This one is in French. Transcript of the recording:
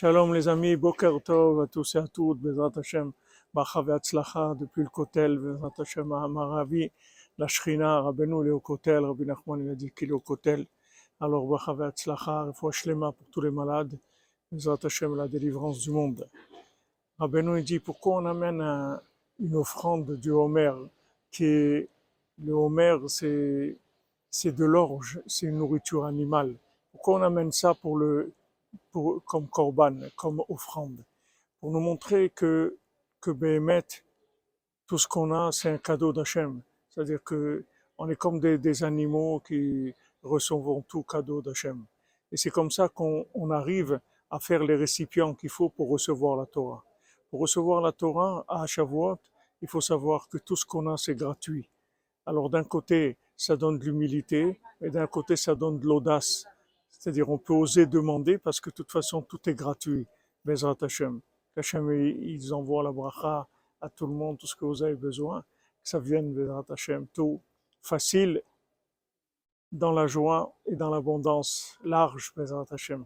Shalom les amis, Boker Tov à tous et à toutes, Bezrat Hashem, Bachav Atzlacha, depuis le Kotel, Bezrat Hashem, Maravi, la Shrina, Rabbeinu Léo Kotel, Rabbi Nachman il a dit qu'il est au Kotel. Alors Bachav Atzlacha, Refoua Shlema pour tous les malades, Bezrat Hashem, la délivrance du monde. Rabbeinu il dit pourquoi on amène un- une offrande du Homer, qui est, le Homer c'est, c'est de l'orge, c'est une nourriture animale. Pourquoi on amène ça pour le, pour, comme korban, comme offrande, pour nous montrer que, que Béhémet, tout ce qu'on a, c'est un cadeau d'Hachem. C'est-à-dire que on est comme des, animaux qui recevront tout cadeau d'Hachem. Et c'est comme ça qu'on on arrive à faire les récipients qu'il faut pour recevoir la Torah. Pour recevoir la Torah à Shavuot, il faut savoir que tout ce qu'on a, c'est gratuit. Alors d'un côté, ça donne de l'humilité, et d'un côté, ça donne de l'audace. C'est-à-dire, on peut oser demander parce que de toute façon, tout est gratuit. Bezrat Hashem. Hashem, il- ils envoient la bracha à tout le monde, tout ce que vous avez besoin. Que ça vienne, Bezrat Hashem. Tout facile, dans la joie et dans l'abondance large, Bezrat Hashem.